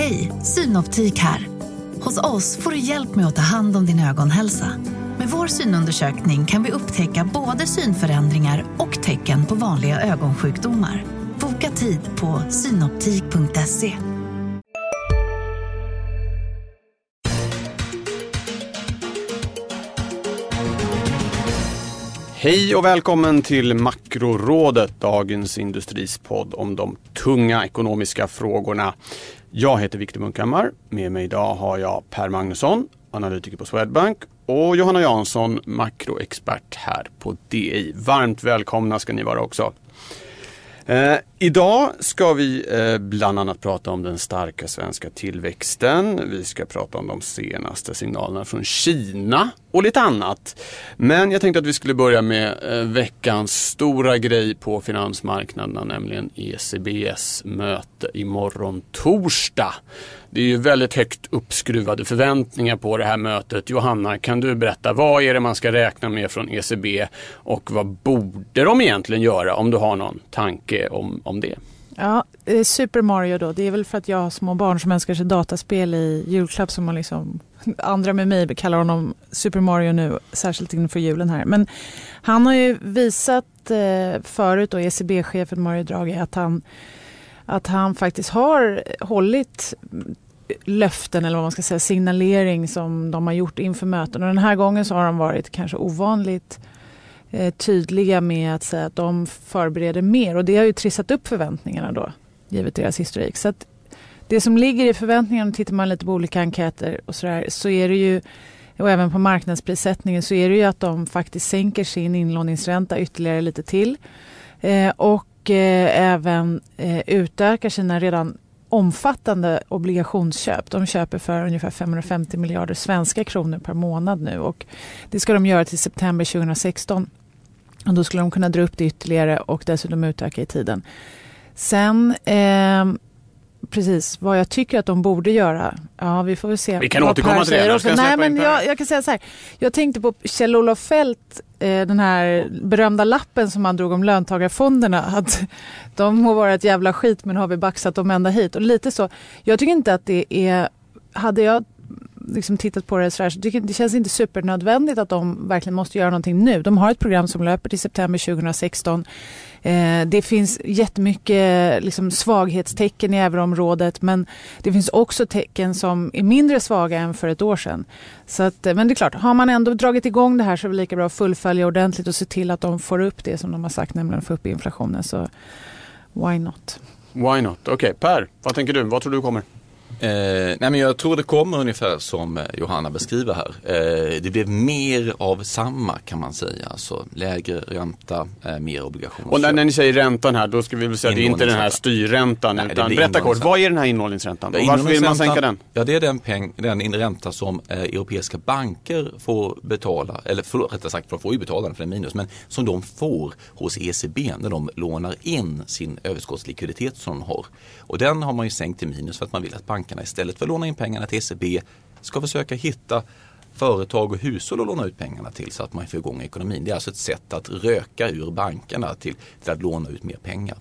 Hej, Synoptik här. Hos oss får du hjälp med att ta hand om din ögonhälsa. Med vår synundersökning kan vi upptäcka både synförändringar och tecken på vanliga ögonsjukdomar. Boka tid på synoptik.se. Hej och välkommen till Makrorådet, dagens Industris podd om de tunga ekonomiska frågorna. Jag heter Viktor Munkhammar. Med mig idag har jag Per Magnusson, analytiker på Swedbank och Johanna Jansson, makroexpert här på DI. Varmt välkomna ska ni vara också. Eh, Idag ska vi eh, bland annat prata om den starka svenska tillväxten. Vi ska prata om de senaste signalerna från Kina och lite annat. Men jag tänkte att vi skulle börja med eh, veckans stora grej på finansmarknaderna, nämligen ECBS möte imorgon torsdag. Det är ju väldigt högt uppskruvade förväntningar på det här mötet. Johanna, kan du berätta vad är det man ska räkna med från ECB och vad borde de egentligen göra om du har någon tanke om, om det? Ja, eh, Super Mario då, det är väl för att jag har små barn som önskar sig dataspel i julklapp som man liksom andra med mig kallar honom Super Mario nu, särskilt inför julen här. Men han har ju visat eh, förut då ECB-chefen Mario Draghi att han, att han faktiskt har hållit löften eller vad man ska säga, signalering som de har gjort inför möten. Och den här gången så har de varit kanske ovanligt eh, Eh, tydliga med att säga att de förbereder mer och det har ju trissat upp förväntningarna då, givet deras historik. Så att det som ligger i förväntningarna, tittar man lite på olika enkäter och sådär, så är det ju och även på marknadsprissättningen så är det ju att de faktiskt sänker sin inlåningsränta ytterligare lite till. Eh, och eh, även eh, utökar sina redan omfattande obligationsköp. De köper för ungefär 550 miljarder svenska kronor per månad nu och det ska de göra till september 2016. Och då skulle de kunna dra upp det ytterligare och dessutom utöka i tiden. Sen eh, precis vad jag tycker att de borde göra. Ja, vi får väl se. Vi kan återkomma till det. Också. Nej, men jag, jag, kan säga så här. Jag tänkte på Kjell-Olof Feldt, eh, den här berömda lappen som han drog om löntagarfonderna. Att de må vara ett jävla skit men har vi baxat dem ända hit. Och lite så. Jag tycker inte att det är... Hade jag liksom tittat på det så här, så det, det känns inte supernödvändigt att de verkligen måste göra någonting nu. De har ett program som löper till september 2016. Eh, det finns jättemycket liksom, svaghetstecken i euroområdet men det finns också tecken som är mindre svaga än för ett år sedan. Så att, eh, men det är klart, har man ändå dragit igång det här så är det lika bra att fullfölja ordentligt och se till att de får upp det som de har sagt, nämligen få upp inflationen. Så why not? Why not? Okej, okay, Per, vad tänker du? Vad tror du kommer? Eh, nej men jag tror det kommer ungefär som eh, Johanna beskriver här. Eh, det blev mer av samma kan man säga. Alltså lägre ränta, eh, mer obligationer. Och när, när, ni säger räntan här, då ska vi väl säga att det är inte den här styrräntan. Nej, utan berätta kort, vad är den här inlåningsräntan? Och varför vill man sänka den? Ja, det är den, peng, den ränta som eh, europeiska banker får betala, eller förlåt, rättare sagt, de får ju betala den för en minus, men som de får hos ECB när de lånar in sin överskottslikviditet som de har. Och den har man ju sänkt till minus för att man vill att bankerna bankerna istället för att låna in pengarna till ECB ska försöka hitta företag och hushåll att låna ut pengarna till så att man får igång ekonomin. Det är alltså ett sätt att röka ur bankerna till, till att låna ut mer pengar.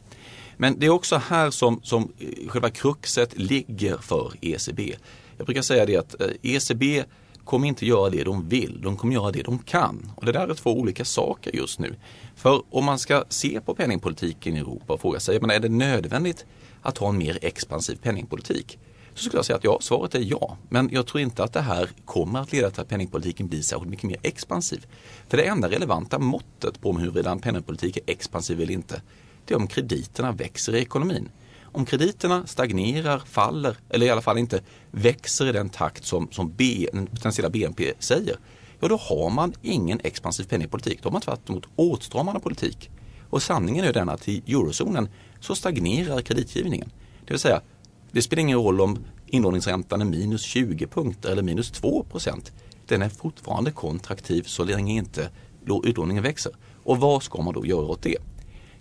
Men det är också här som, som eh, själva kruxet ligger för ECB. Jag brukar säga det att eh, ECB kommer inte göra det de vill, de kommer göra det de kan. Och det där är två olika saker just nu. För om man ska se på penningpolitiken i Europa och fråga sig, men är det nödvändigt att ha en mer expansiv penningpolitik? Så skulle jag säga att ja, svaret är ja. Men jag tror inte att det här kommer att leda till att penningpolitiken blir särskilt mycket mer expansiv. För det enda relevanta måttet på huruvida en penningpolitik är expansiv eller inte, det är om krediterna växer i ekonomin. Om krediterna stagnerar, faller eller i alla fall inte växer i den takt som, som B, den potentiella BNP säger, ja då har man ingen expansiv penningpolitik. Då har man tvärtom åtstramande politik. Och sanningen är den att i eurozonen så stagnerar kreditgivningen. Det vill säga det spelar ingen roll om inlåningsräntan är minus 20 punkter eller minus 2 procent. Den är fortfarande kontraktiv så länge inte utlåningen växer. Och vad ska man då göra åt det?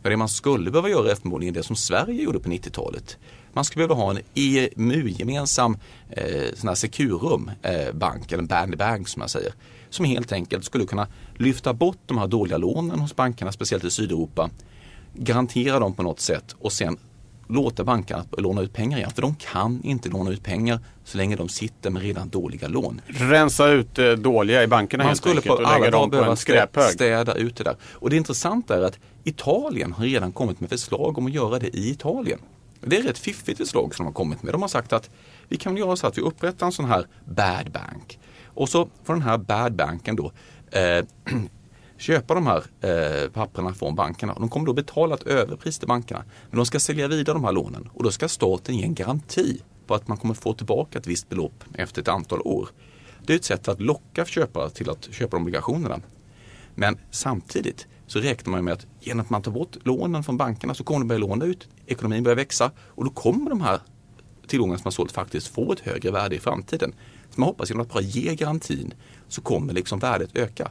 Ja, det man skulle behöva göra är förmodligen det som Sverige gjorde på 90-talet. Man skulle behöva ha en EMU-gemensam eh, Securum eh, bank, eller band bandy bank som man säger. Som helt enkelt skulle kunna lyfta bort de här dåliga lånen hos bankerna, speciellt i Sydeuropa. Garantera dem på något sätt och sen låta bankerna låna ut pengar igen. För de kan inte låna ut pengar så länge de sitter med redan dåliga lån. Rensa ut det dåliga i bankerna Man helt skulle enkelt på alla dagar behöva skräphög. städa ut det där. Och det intressanta är att Italien har redan kommit med förslag om att göra det i Italien. Det är ett rätt fiffigt förslag som de har kommit med. De har sagt att vi kan göra så att vi upprättar en sån här bad bank. Och så får den här bad banken då eh, köpa de här eh, papperna från bankerna. De kommer då betala ett överpris till bankerna. Men de ska sälja vidare de här lånen och då ska staten ge en garanti på att man kommer få tillbaka ett visst belopp efter ett antal år. Det är ett sätt att locka köpare till att köpa de obligationerna. Men samtidigt så räknar man med att genom att man tar bort lånen från bankerna så kommer de börja låna ut, ekonomin börjar växa och då kommer de här tillgångarna som man sålt faktiskt få ett högre värde i framtiden. Så man hoppas genom att bara ge garantin så kommer liksom värdet öka.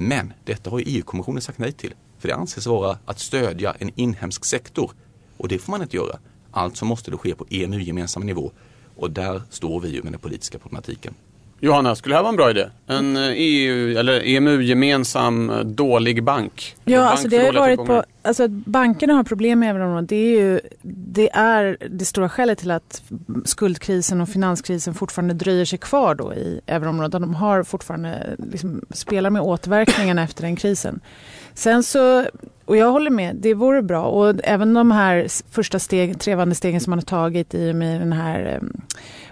Men detta har EU-kommissionen sagt nej till. För det anses vara att stödja en inhemsk sektor. Och det får man inte göra. Alltså måste det ske på EMU-gemensam nivå. Och där står vi ju med den politiska problematiken. Johanna, skulle det här vara en bra idé? En eh, EU eller EMU-gemensam eh, dålig bank? Ja, bank alltså det har varit på, alltså att bankerna har problem med euroområdet. Det är ju det, är det stora skälet till att skuldkrisen och finanskrisen fortfarande dröjer sig kvar då i euroområdet. De har fortfarande, liksom, spelar med återverkningarna efter den krisen. Sen så, och jag håller med, det vore bra. Och även de här första steg, trevande stegen som man har tagit i och med den här um,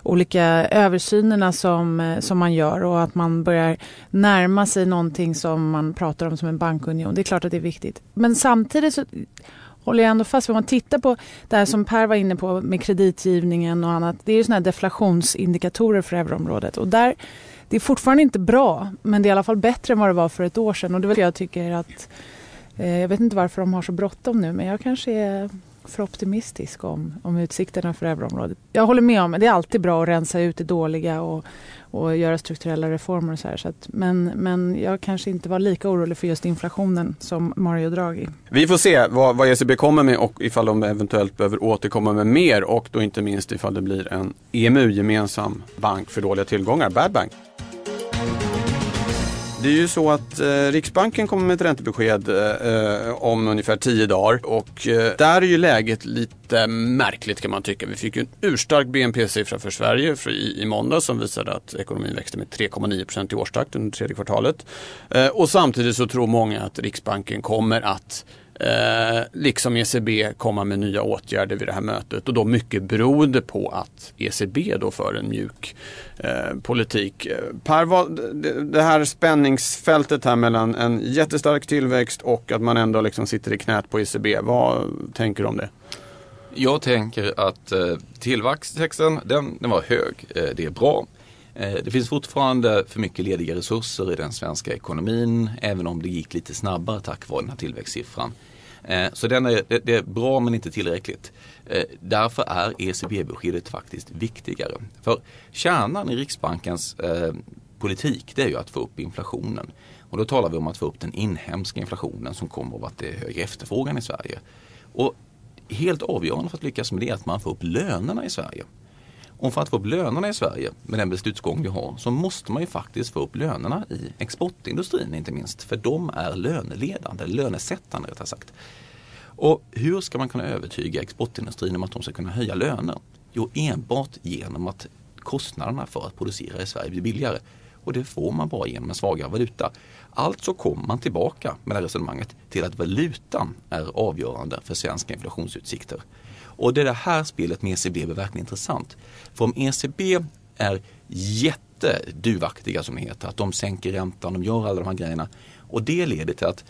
olika översynerna som, eh, som man gör och att man börjar närma sig någonting som man pratar om som en bankunion. Det är klart att det är viktigt. Men samtidigt så håller jag ändå fast vid, om man tittar på det här som Per var inne på med kreditgivningen och annat. Det är ju sådana här deflationsindikatorer för euroområdet och där det är fortfarande inte bra, men det är i alla fall bättre än vad det var för ett år sedan. Och det är väl jag tycker att, eh, jag vet inte varför de har så bråttom nu, men jag kanske är för optimistisk om, om utsikterna för euroområdet. Jag håller med om att det är alltid bra att rensa ut det dåliga och, och göra strukturella reformer och så här. Så att, men, men jag kanske inte var lika orolig för just inflationen som Mario Draghi. Vi får se vad, vad ECB kommer med och ifall de eventuellt behöver återkomma med mer och då inte minst ifall det blir en EMU-gemensam bank för dåliga tillgångar, Bad Bank. Det är ju så att eh, Riksbanken kommer med ett räntebesked eh, om ungefär tio dagar och eh, där är ju läget lite märkligt kan man tycka. Vi fick ju en urstark BNP-siffra för Sverige för i, i måndag som visade att ekonomin växte med 3,9% i årstakt under tredje kvartalet. Eh, och samtidigt så tror många att Riksbanken kommer att Eh, liksom ECB komma med nya åtgärder vid det här mötet och då mycket beroende på att ECB då för en mjuk eh, politik. Eh, per, vad, det, det här spänningsfältet här mellan en jättestark tillväxt och att man ändå liksom sitter i knät på ECB. Vad tänker du om det? Jag tänker att eh, tillväxten, den, den var hög. Eh, det är bra. Eh, det finns fortfarande för mycket lediga resurser i den svenska ekonomin, även om det gick lite snabbare tack vare den här tillväxtsiffran. Eh, så den är, det, är bra men inte tillräckligt. Eh, därför är ECB-beskedet faktiskt viktigare. För kärnan i Riksbankens politik det är ju att få upp inflationen. Och då talar vi om att få upp den inhemska inflationen som kommer av att det är högre efterfrågan i Sverige. Och helt avgörande för att lyckas med det är att man får upp lönerna i Sverige. Och för att få upp lönerna i Sverige med den beslutsgång vi har så måste man ju faktiskt få upp lönerna i exportindustrin inte minst. För de är löneledande, lönesättande rättare sagt. Och hur ska man kunna övertyga exportindustrin om att de ska kunna höja löner? Jo, enbart genom att kostnaderna för att producera i Sverige blir billigare. Och det får man bara genom en svagare valuta. Alltså kommer man tillbaka med det här resonemanget till att valutan är avgörande för svenska inflationsutsikter. Och det är det här spelet med ECB blir verkligen intressant. För om ECB är jätteduvaktiga som det heter, att de sänker räntan, de gör alla de här grejerna och det leder till att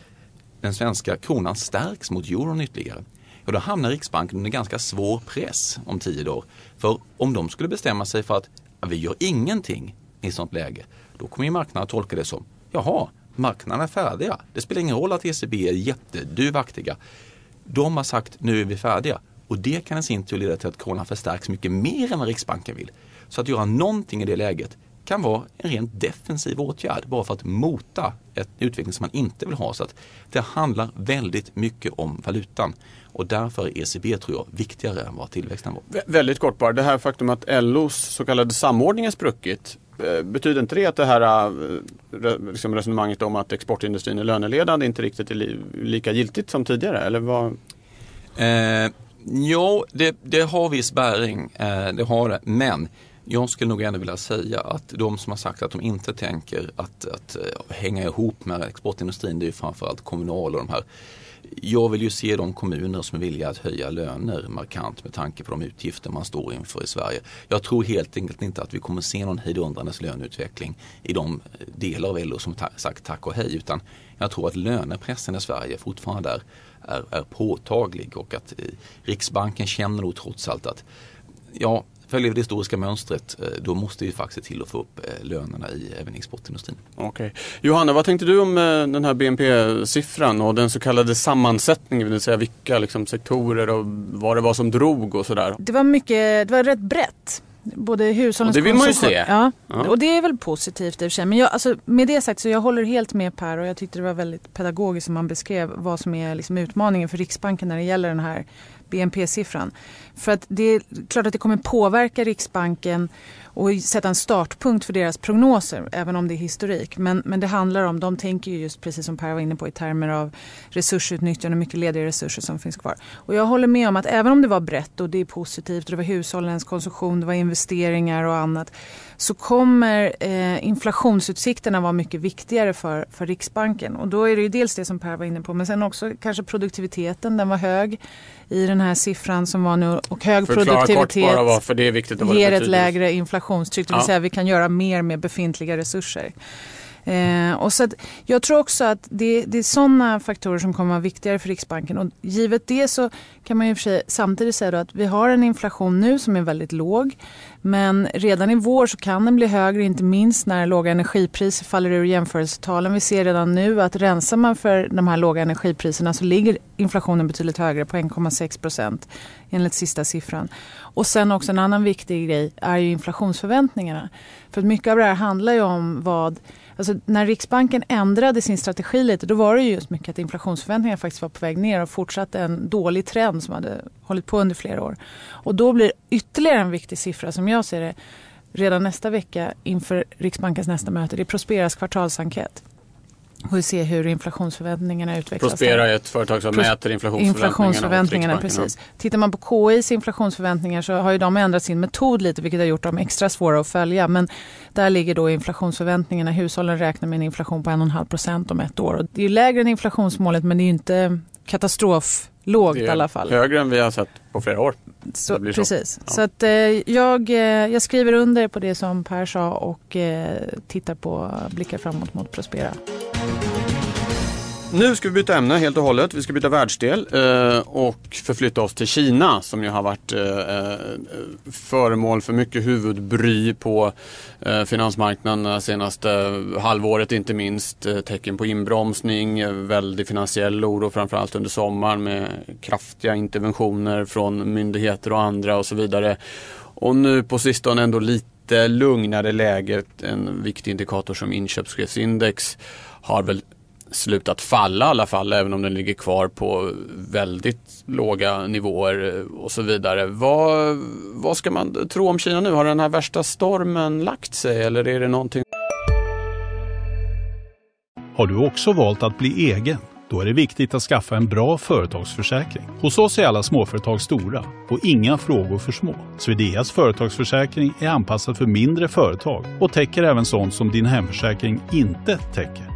den svenska kronan stärks mot euron ytterligare. Och då hamnar Riksbanken under ganska svår press om tio dagar. För om de skulle bestämma sig för att vi gör ingenting i sånt läge, då kommer ju marknaden att tolka det som jaha, marknaden är färdiga. Det spelar ingen roll att ECB är jätteduvaktiga. De har sagt nu är vi färdiga och det kan i sin tur leda till att kronan förstärks mycket mer än vad Riksbanken vill. Så att göra någonting i det läget kan vara en rent defensiv åtgärd bara för att mota ett utveckling som man inte vill ha. Så att det handlar väldigt mycket om valutan och därför är ECB tror jag viktigare än vad tillväxten var. Vä- väldigt kort bara, det här faktum att LOs så kallade samordning är spruckit. eh, Betyder inte det att det här eh, liksom resonemanget om att exportindustrin är löneledande inte riktigt är li- lika giltigt som tidigare? Eller vad? Eh, Jo, det, det har viss bäring, eh, det har det. Men jag skulle nog ändå vilja säga att de som har sagt att de inte tänker att, att eh, hänga ihop med exportindustrin, det är framförallt kommunal och de här jag vill ju se de kommuner som är villiga att höja löner markant med tanke på de utgifter man står inför i Sverige. Jag tror helt enkelt inte att vi kommer se någon hejdundrandes löneutveckling i de delar av LO som ta sagt tack och hej utan jag tror att lönepressen i Sverige fortfarande är, är, är påtaglig och att eh, Riksbanken känner nog trots allt att ja, följer det historiska mönstret eh, då måste vi faktiskt till att få upp eh, lönerna i även exportindustrin. Okej. Okay. Johanna, vad tänkte du om eh, den här BNP-siffran och den så kallade sammansättningen, det vill säga vilka liksom, sektorer och vad det var som drog och sådär? Det var mycket, det var rätt brett både hushållens och Det vill man ju se. Ja. ja. och det är väl positivt i och för sig. Men jag, alltså, med det sagt så jag håller helt med Per och jag tyckte det var väldigt pedagogiskt som man beskrev vad som är liksom utmaningen för Riksbanken när det gäller den här BNP-siffran. För att det är klart att det kommer påverka Riksbanken och sätta en startpunkt för deras prognoser, även om det är historik. Men, men det handlar om, de tänker ju just precis som Per var inne på i termer av resursutnyttjande och mycket lediga resurser som finns kvar. Och jag håller med om att även om det var brett och det är positivt och det var hushållens konsumtion, det var investeringar och annat så kommer eh, inflationsutsikterna vara mycket viktigare för, för Riksbanken. Och då är det ju dels det som Per var inne på men sen också kanske produktiviteten, den var hög i den här siffran som var nu och hög Förklara produktivitet kort bara varför det är viktigt ger ett lägre inflationstryck, det vill ja. säga vi kan göra mer med befintliga resurser. Eh, och så jag tror också att det, det är sådana faktorer som kommer att vara viktigare för Riksbanken. Och givet det så kan man ju för sig samtidigt säga att vi har en inflation nu som är väldigt låg. Men redan i vår så kan den bli högre, inte minst när låga energipriser faller ur jämförelsetalen. Vi ser redan nu att rensar man för de här låga energipriserna så ligger inflationen betydligt högre på 1,6 procent enligt sista siffran. Och sen också en annan viktig grej är ju inflationsförväntningarna. För mycket av det här handlar ju om vad Alltså, när Riksbanken ändrade sin strategi lite då var det just mycket att inflationsförväntningarna faktiskt var på väg ner och fortsatte en dålig trend som hade hållit på under flera år. Och då blir ytterligare en viktig siffra som jag ser det redan nästa vecka inför Riksbankens nästa möte. Det är Prosperas kvartalsenkät och se hur inflationsförväntningarna utvecklas. Prospera är ett företag som Pros mäter inflationsförväntningarna. inflationsförväntningarna precis. Tittar man på KIs inflationsförväntningar så har ju de ändrat sin metod lite vilket har gjort dem extra svåra att följa. Men där ligger då inflationsförväntningarna. Hushållen räknar med en inflation på 1,5 procent om ett år. Och det är lägre än inflationsmålet men det är inte katastroflågt i alla fall. högre än vi har sett på flera år. Så, precis. Så, ja. så att, eh, jag, eh, jag skriver under på det som Per sa och eh, tittar på blickar framåt mot Prospera. Nu ska vi byta ämne helt och hållet. Vi ska byta världsdel eh, och förflytta oss till Kina som ju har varit eh, eh, föremål för mycket huvudbry på finansmarknaden det senaste halvåret inte minst. Tecken på inbromsning, väldig finansiell oro framförallt under sommaren med kraftiga interventioner från myndigheter och andra och så vidare. Och nu på sistone ändå lite lugnare läget. En viktig indikator som inköpschefsindex har väl slutat falla i alla fall, även om den ligger kvar på väldigt låga nivåer eh, och så vidare. Vad, vad ska man tro om Kina nu? Har den här värsta stormen lagt sig eller är det någonting? Har du också valt att bli egen? Då är det viktigt att skaffa en bra företagsförsäkring. Hos oss är alla småföretag stora och inga frågor för små. Swedeas företagsförsäkring är anpassad för mindre företag och täcker även sånt som din hemförsäkring inte täcker.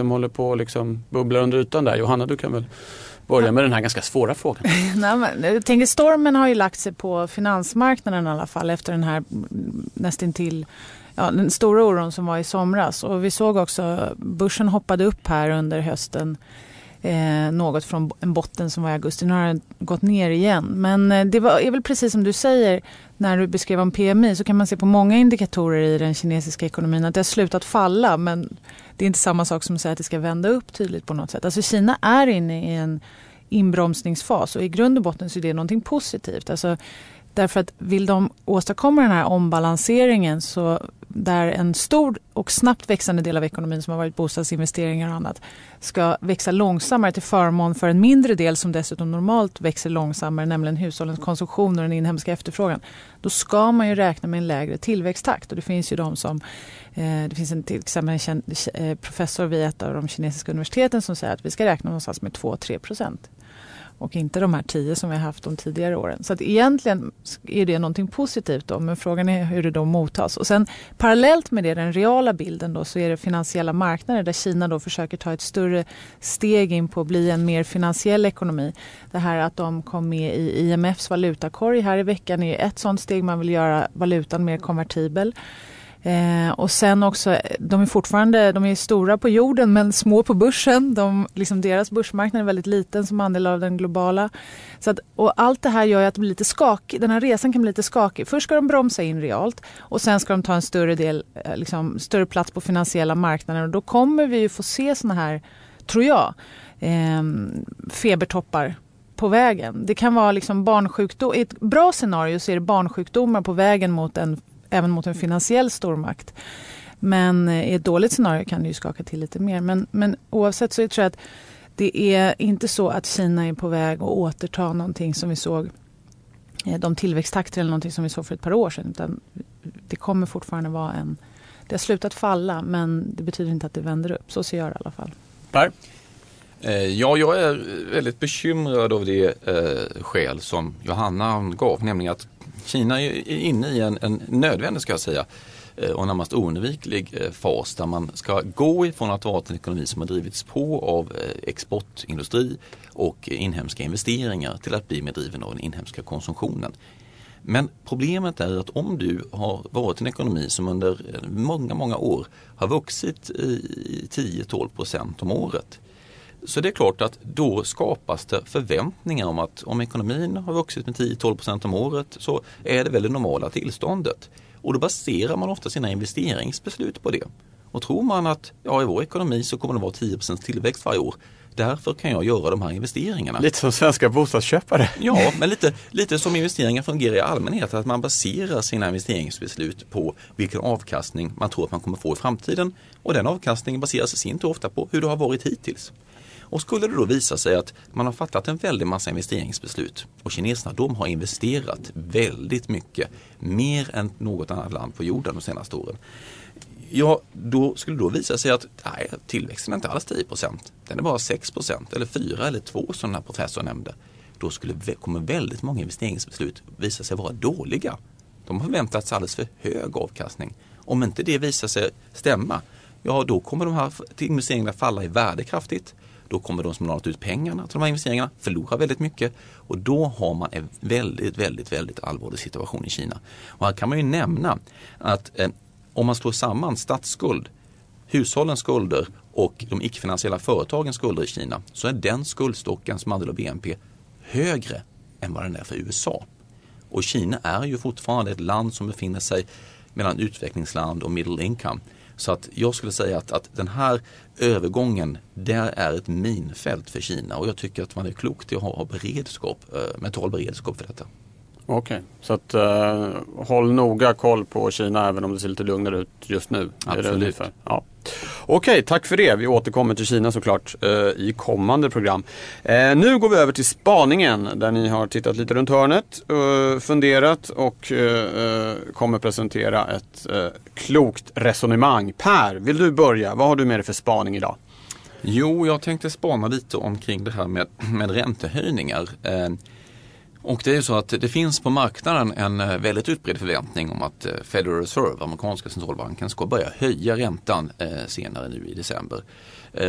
Som håller på och liksom bubblar under ytan där. Johanna, du kan väl börja med den här ganska svåra frågan. Nej, men, jag tänker stormen har ju lagt sig på finansmarknaden i alla fall efter den här nästintill ja, den stora oron som var i somras. Och vi såg också börsen hoppade upp här under hösten eh, något från en botten som var i augusti. Nu har den gått ner igen. Men eh, det var, är väl precis som du säger när du beskrev om PMI så kan man se på många indikatorer i den kinesiska ekonomin att det har slutat falla men det är inte samma sak som att säga att det ska vända upp tydligt på något sätt. Alltså Kina är inne i en inbromsningsfas och i grund och botten så är det någonting positivt. Alltså, därför att vill de åstadkomma den här ombalanseringen så där en stor och snabbt växande del av ekonomin som har varit bostadsinvesteringar och annat ska växa långsammare till förmån för en mindre del som dessutom normalt växer långsammare, nämligen hushållens konsumtion och den inhemska efterfrågan. Då ska man ju räkna med en lägre tillväxttakt och det finns ju de som eh, det finns en, till exempel en eh, professor vid ett av de kinesiska universiteten som säger att vi ska räkna någonstans med 2-3 procent och inte de här tio som vi har haft de tidigare åren. Så att egentligen är det någonting positivt då, men frågan är hur det då mottas. Och sen parallellt med det, den reala bilden då, så är det finansiella marknader där Kina då försöker ta ett större steg in på att bli en mer finansiell ekonomi. Det här att de kom med i IMFs valutakorg här i veckan är ett sådant steg. Man vill göra valutan mer konvertibel. Eh, och sen också, de är fortfarande de är stora på jorden men små på börsen. De, liksom deras börsmarknad är väldigt liten som andel av den globala. Så att, och allt det här gör att det blir lite skakigt. Den här resan kan bli lite skakig. Först ska de bromsa in realt och sen ska de ta en större, del, eh, liksom, större plats på finansiella marknader. Och då kommer vi ju få se såna här, tror jag, eh, febertoppar på vägen. Det kan vara liksom barnsjukdom. I ett bra scenario så är det barnsjukdomar på vägen mot en även mot en finansiell stormakt. Men i ett dåligt scenario kan det ju skaka till lite mer. Men, men oavsett så tror jag att det är inte så att Kina är på väg att återta någonting som vi såg eh, de tillväxttakter eller någonting som vi såg för ett par år sedan. Utan det kommer fortfarande vara en... Det har slutat falla men det betyder inte att det vänder upp. Så ser jag det i alla fall. Per? Eh, ja, jag är väldigt bekymrad av det eh, skäl som Johanna gav, nämligen att Kina är inne i en, en nödvändig, ska jag säga, eh, och närmast oundviklig eh, fas där man ska gå ifrån att vara en ekonomi som har drivits på av eh, exportindustri och inhemska investeringar till att bli mer driven av den inhemska konsumtionen. Men problemet är att om du har varit en ekonomi som under många, många år har vuxit i 10-12 procent om året så det är klart att då skapas det förväntningar om att om ekonomin har vuxit med 10-12 om året så är det väl det normala tillståndet. Och då baserar man ofta sina investeringsbeslut på det. Och tror man att ja, i vår ekonomi så kommer det vara 10% tillväxt varje år. Därför kan jag göra de här investeringarna. Lite som svenska bostadsköpare. Ja, men lite, lite som investeringar fungerar i allmänhet. Att man baserar sina investeringsbeslut på vilken avkastning man tror att man kommer få i framtiden. Och den avkastningen baseras i sin tur ofta på hur det har varit hittills. Och skulle det då visa sig att man har fattat en väldig massa investeringsbeslut och kineserna de har investerat väldigt mycket, mer än något annat land på jorden de senaste åren. Ja, då skulle det då visa sig att nej, tillväxten är inte alls 10% Den är bara 6% eller 4 eller 2 som den här professorn nämnde. Då skulle, kommer väldigt många investeringsbeslut visa sig vara dåliga. De har förväntat sig alldeles för hög avkastning. Om inte det visar sig stämma, ja då kommer de här investeringarna falla i värde kraftigt. Då kommer de som lånat ut pengarna till de här investeringarna förlora väldigt mycket och då har man en väldigt, väldigt, väldigt allvarlig situation i Kina. Och här kan man ju nämna att eh, om man slår samman statsskuld, hushållens skulder och de icke-finansiella företagens skulder i Kina så är den skuldstocken som andel av BNP högre än vad den är för USA. Och Kina är ju fortfarande ett land som befinner sig mellan utvecklingsland och middle income. Så att jag skulle säga att, att den här övergången, det är ett minfält för Kina och jag tycker att man är klokt i att ha beredskap, eh, mental beredskap för detta. Okej, okay. så att uh, håll noga koll på Kina även om det ser lite lugnare ut just nu. Absolut. Ja. Okej, okay, tack för det. Vi återkommer till Kina såklart uh, i kommande program. Uh, nu går vi över till spaningen där ni har tittat lite runt hörnet, funderat och kommer presentera ett klokt resonemang. Per, vill du börja? Vad har du med dig för spaning idag? Jo, jag tänkte spana lite omkring det här med, med räntehöjningar. Och det är så att det finns på marknaden en eh, väldigt utbredd förväntning om att eh, Federal Reserve, amerikanska centralbanken, ska börja höja räntan eh, senare nu i december.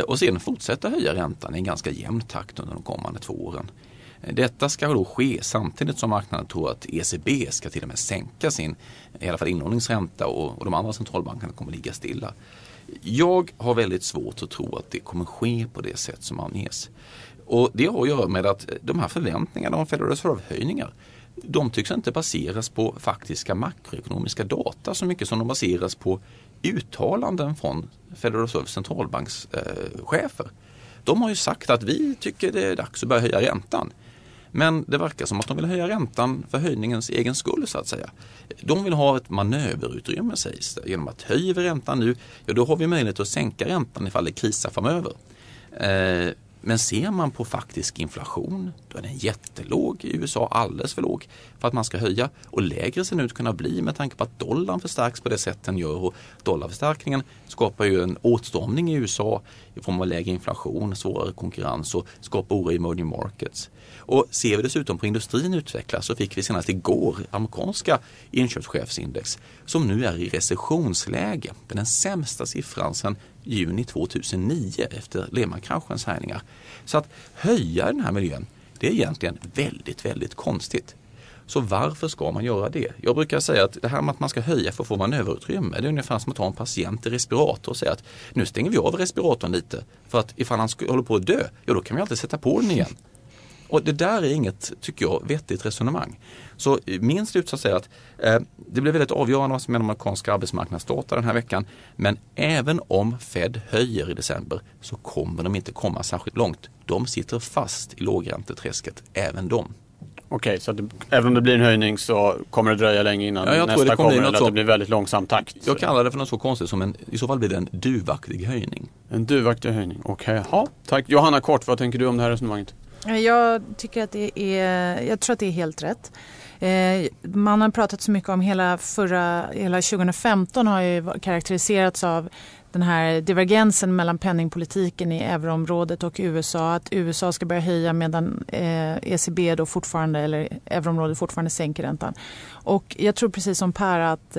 Och sen fortsätta höja räntan i en ganska jämn takt under de kommande två åren. Detta ska då ske samtidigt som marknaden tror att ECB ska till och med sänka sin i alla fall inlåningsränta och, och de andra centralbankerna kommer ligga stilla. Jag har väldigt svårt att tro att det kommer ske på det sätt som anges. Och det har att göra med att de här förväntningarna om Federal Reserve-höjningar de tycks inte baseras på faktiska makroekonomiska data så mycket som de baseras på uttalanden från Federal Reserve centralbankschefer. Eh, De har ju sagt att vi tycker det är dags att börja höja räntan. Men det verkar som att de vill höja räntan för höjningens egen skull så att säga. De vill ha ett manöverutrymme sägs det. Genom att höjer vi räntan nu, ja då har vi möjlighet att sänka räntan ifall det krisar framöver. Eh, men ser man på faktisk inflation, då är den jättelåg i USA, alldeles för låg för att man ska höja. Och lägre ser den ut kunna bli med tanke på att dollarn förstärks på det sätt den gör. Och dollarförstärkningen skapar ju en åtstramning i USA i form av lägre inflation, svårare konkurrens och skapar oro i emerging markets. Och ser vi dessutom på industrin utvecklas så fick vi senast igår amerikanska inköpschefsindex som nu är i recessionsläge. Det är den sämsta siffran sedan juni 2009 efter Lehmankraschens härjningar. Så att höja den här miljön, det är egentligen väldigt, väldigt konstigt. Så varför ska man göra det? Jag brukar säga att det här med att man ska höja för att få manöverutrymme, det är ungefär som att ta en patient i respirator och säga att nu stänger vi av respiratorn lite för att ifall han håller på att dö, ja då kan vi alltid sätta på den igen. Och det där är inget, tycker jag, vettigt resonemang. Så min slutsats är att eh, det blir väldigt avgörande vad som är de amerikanska arbetsmarknadsdata den här veckan. Men även om Fed höjer i december så kommer de inte komma särskilt långt. De sitter fast i lågränteträsket, även de. Okej, så det, även om det blir en höjning så kommer det dröja länge innan Ja, jag tror nästa det kommer kommer eller att det blir väldigt långsam takt? Jag kallar det för något så konstigt som en, i så fall blir det en duvaktig höjning. En duvaktig höjning, okej. Ja, tack. Johanna Kort, vad tänker du om det här resonemanget? Eh, jag tycker att det är, jag tror att det är helt rätt. Eh, man har pratat så mycket om hela förra, hela 2015 har ju karaktäriserats av den här divergensen mellan penningpolitiken i euroområdet och USA. Att USA ska börja höja medan eh, ECB då fortfarande, eller euroområdet fortfarande sänker räntan. Och jag tror precis som Per att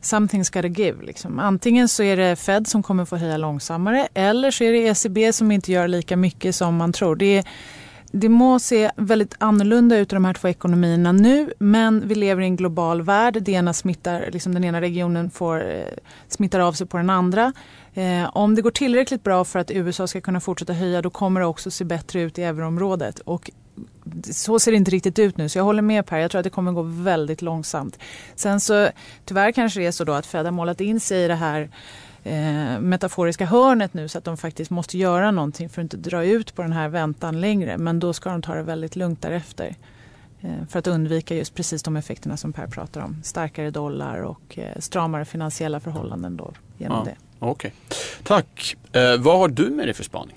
something's gotta give. Liksom. Antingen så är det Fed som kommer få höja långsammare eller så är det ECB som inte gör lika mycket som man tror. Det, är, det må se väldigt annorlunda ut i de här två ekonomierna nu men vi lever i en global värld. Det ena smittar, liksom den ena regionen får, eh, smittar av sig på den andra. Eh, om det går tillräckligt bra för att USA ska kunna fortsätta höja då kommer det också se bättre ut i euroområdet. Och så ser det inte riktigt ut nu så jag håller med Per. Jag tror att det kommer gå väldigt långsamt. Sen så tyvärr kanske det är så då att Fed har målat in sig i det här eh, metaforiska hörnet nu så att de faktiskt måste göra någonting för att inte dra ut på den här väntan längre. Men då ska de ta det väldigt lugnt därefter. Eh, för att undvika just precis de effekterna som Per pratar om. Starkare dollar och eh, stramare finansiella förhållanden då genom Ja. det. Okej. Tack. Eh, vad har du med dig för spaning?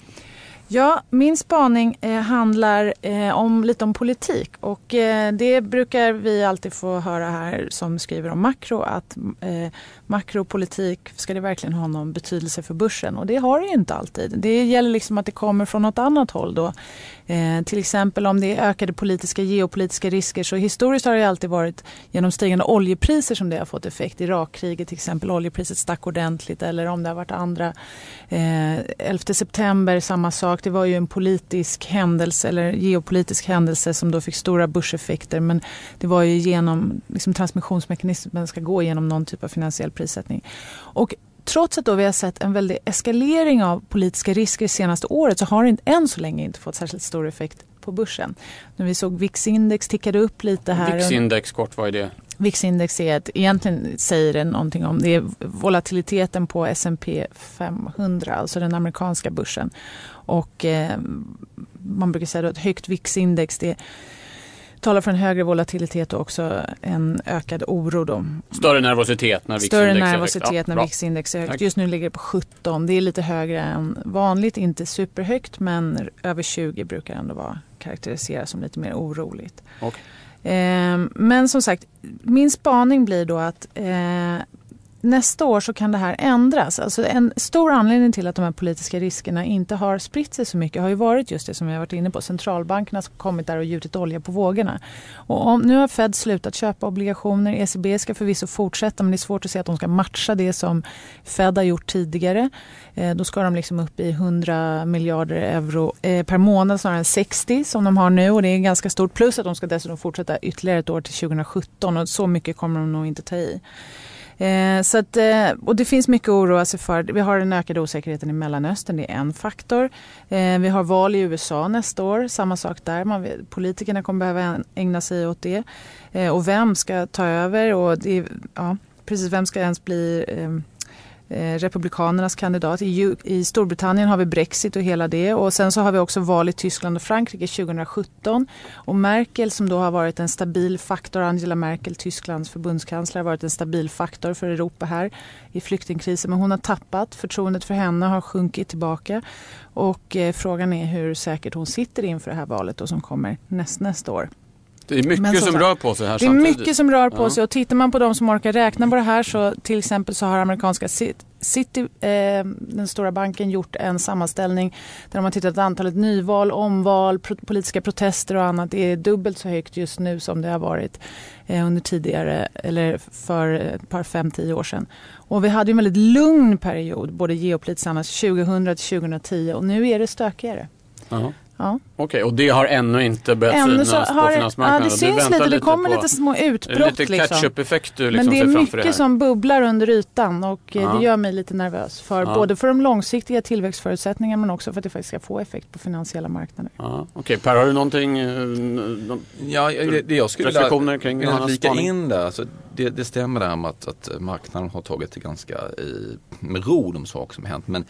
Ja, min spaning eh, handlar eh, om lite om politik och eh, det brukar vi alltid få höra här som skriver om makro att eh, makropolitik, ska det verkligen ha någon betydelse för börsen? Och det har det ju inte alltid. Det gäller liksom att det kommer från något annat håll då. Eh, till exempel om det är ökade politiska, geopolitiska risker så historiskt har det alltid varit genom stigande oljepriser som det har fått effekt. Irakkriget till exempel, oljepriset stack ordentligt eller om det har varit andra. Eh, 11 september, samma sak. Det var ju en politisk händelse eller geopolitisk händelse som då fick stora börseffekter men det var ju genom liksom, transmissionsmekanismen ska gå genom någon typ av finansiell prissättning. Och Trots att då vi har sett en väldig eskalering av politiska risker det senaste året så har det inte, än så länge inte fått särskilt stor effekt på börsen. När vi såg VIX-index tickade upp lite här. VIX-index, kort, vad är det? VIX-index är ett, egentligen säger det någonting om det är volatiliteten på S&P 500, alltså den amerikanska börsen. Och eh, man brukar säga att högt VIX-index det talar för en högre volatilitet och också en ökad oro. Då. Större nervositet när VIX-index Större är högt. när. VIX-index är högt. Tack. Just nu ligger det på 17. Det är lite högre än vanligt, inte superhögt men över 20 brukar ändå vara karaktäriseras som lite mer oroligt. Okej. Eh, men som sagt, min spaning blir då att eh, nästa år så kan det här ändras. Alltså en stor anledning till att de här politiska riskerna inte har spritt sig så mycket har ju varit just det som vi har varit inne på. Centralbankerna som kommit där och gjutit olja på vågorna. Och om, nu har Fed slutat köpa obligationer. ECB ska förvisso fortsätta men det är svårt att se att de ska matcha det som Fed har gjort tidigare. Eh, då ska de liksom upp i 100 miljarder euro eh, per månad snarare än 60 som de har nu och det är ganska stort. Plus att de ska dessutom fortsätta ytterligare ett år till 2017 och så mycket kommer de nog inte ta i. Eh, så att, eh, och det finns mycket att oroa sig för. Vi har den ökade osäkerheten i Mellanöstern, det är en faktor. Eh, vi har val i USA nästa år, samma sak där. Man, politikerna kommer behöva ägna sig åt det. Eh, och vem ska ta över? Och det, ja, precis, vem ska ens bli eh, Eh, republikanernas kandidat. I, I Storbritannien har vi Brexit och hela det. Och sen så har vi också val i Tyskland och Frankrike 2017 och Merkel som då har varit en stabil faktor, Angela Merkel, Tysklands förbundskansler, har varit en stabil faktor för Europa här i flyktingkrisen. Men hon har tappat, förtroendet för henne har sjunkit tillbaka. Och eh, frågan är hur säkert hon sitter inför det här valet då, som kommer näst, nästa år. Det är mycket Men som som rör på sig här Det är samtidigt. mycket som rör på Ja. sig och tittar man på de som orkar räkna på det här så till exempel så har amerikanska Cit- City, eh, den stora banken, gjort en sammanställning där de har tittat på antalet nyval, omval, pro politiska protester och annat. Det är dubbelt så högt just nu som det har varit eh, under tidigare, eller för ett par fem, tio år sedan. Och vi hade en väldigt lugn period, både geopolitiskt annars, 2000 till 2010 och nu är det stökigare. Ja. Ja. Okej, och det har ännu inte börjat Ännu synas på har, ja, finansmarknaden? det Du syns lite, det kommer på- lite små Är det utbrott. lite liksom. catch-up-effekt du liksom Men det är mycket här? som bubblar under ytan och eh, Ja. det gör mig lite nervös. För, Ja. Både för de långsiktiga tillväxtförutsättningarna men också för att det faktiskt ska få effekt på finansiella marknader. Ja, Okej, Per, har du någonting? eh, någon- Ja, det, det jag skulle Reflektioner kring vilja flika in där. Alltså, det, det stämmer där med att, att marknaden har tagit det ganska i, med ro de saker som har hänt. Men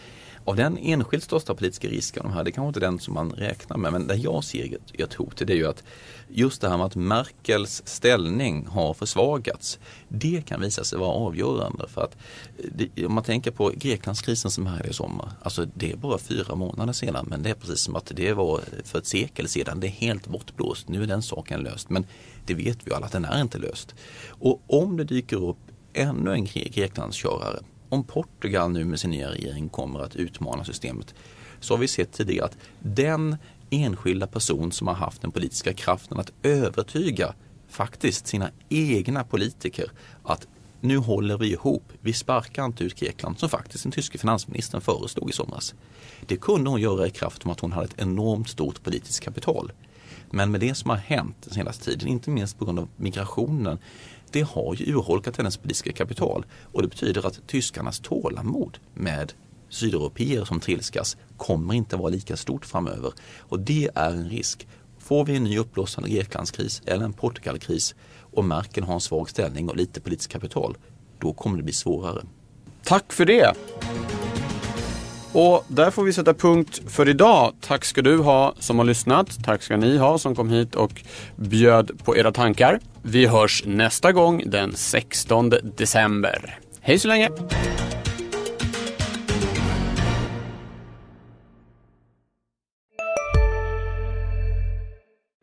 av den enskilt största politiska risken, de här, det kanske inte är den som man räknar med, men där jag ser ett, ett hot, det är ju att just det här med att Merkels ställning har försvagats, det kan visa sig vara avgörande. För att det, om man tänker på Greklandskrisen som här i sommar, alltså det är bara fyra månader sedan, men det är precis som att det var för ett sekel sedan. Det är helt bortblåst, nu är den saken löst. Men det vet vi alla att den är inte löst. Och om det dyker upp ännu en Greklandskörare, om Portugal nu med sin nya regering kommer att utmana systemet, så har vi sett tidigare att den enskilda person som har haft den politiska kraften att övertyga faktiskt sina egna politiker att nu håller vi ihop, vi sparkar inte ut Grekland som faktiskt den tyske finansministern föreslog i somras. Det kunde hon göra i kraft om att hon hade ett enormt stort politiskt kapital. Men med det som har hänt den senaste tiden, inte minst på grund av migrationen, det har ju urholkat hennes politiska kapital. Och det betyder att tyskarnas tålamod med sydeuropeer som trilskas kommer inte vara lika stort framöver. Och det är en risk. Får vi en ny uppblossande Greklandskris eller en Portugalkris och Merkel har en svag ställning och lite politiskt kapital, då kommer det bli svårare. Tack för det! Och där får vi sätta punkt för idag. Tack ska du ha som har lyssnat. Tack ska ni ha som kom hit och bjöd på era tankar. Vi hörs nästa gång den 16 december. Hej så länge!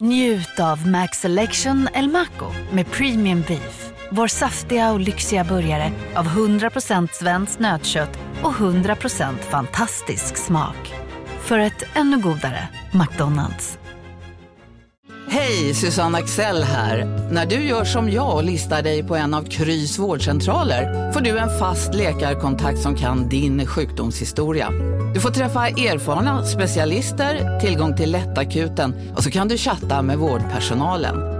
Njut av Max Selection El Maco med Premium Beef. Vår saftiga och lyxiga burgare av 100% svenskt nötkött och 100% fantastisk smak. För ett ännu godare McDonalds. Hej, Susanne Axel här. När du gör som jag och listar dig på en av Krys vårdcentraler får du en fast läkarkontakt som kan din sjukdomshistoria. Du får träffa erfarna specialister, tillgång till lättakuten och så kan du chatta med vårdpersonalen.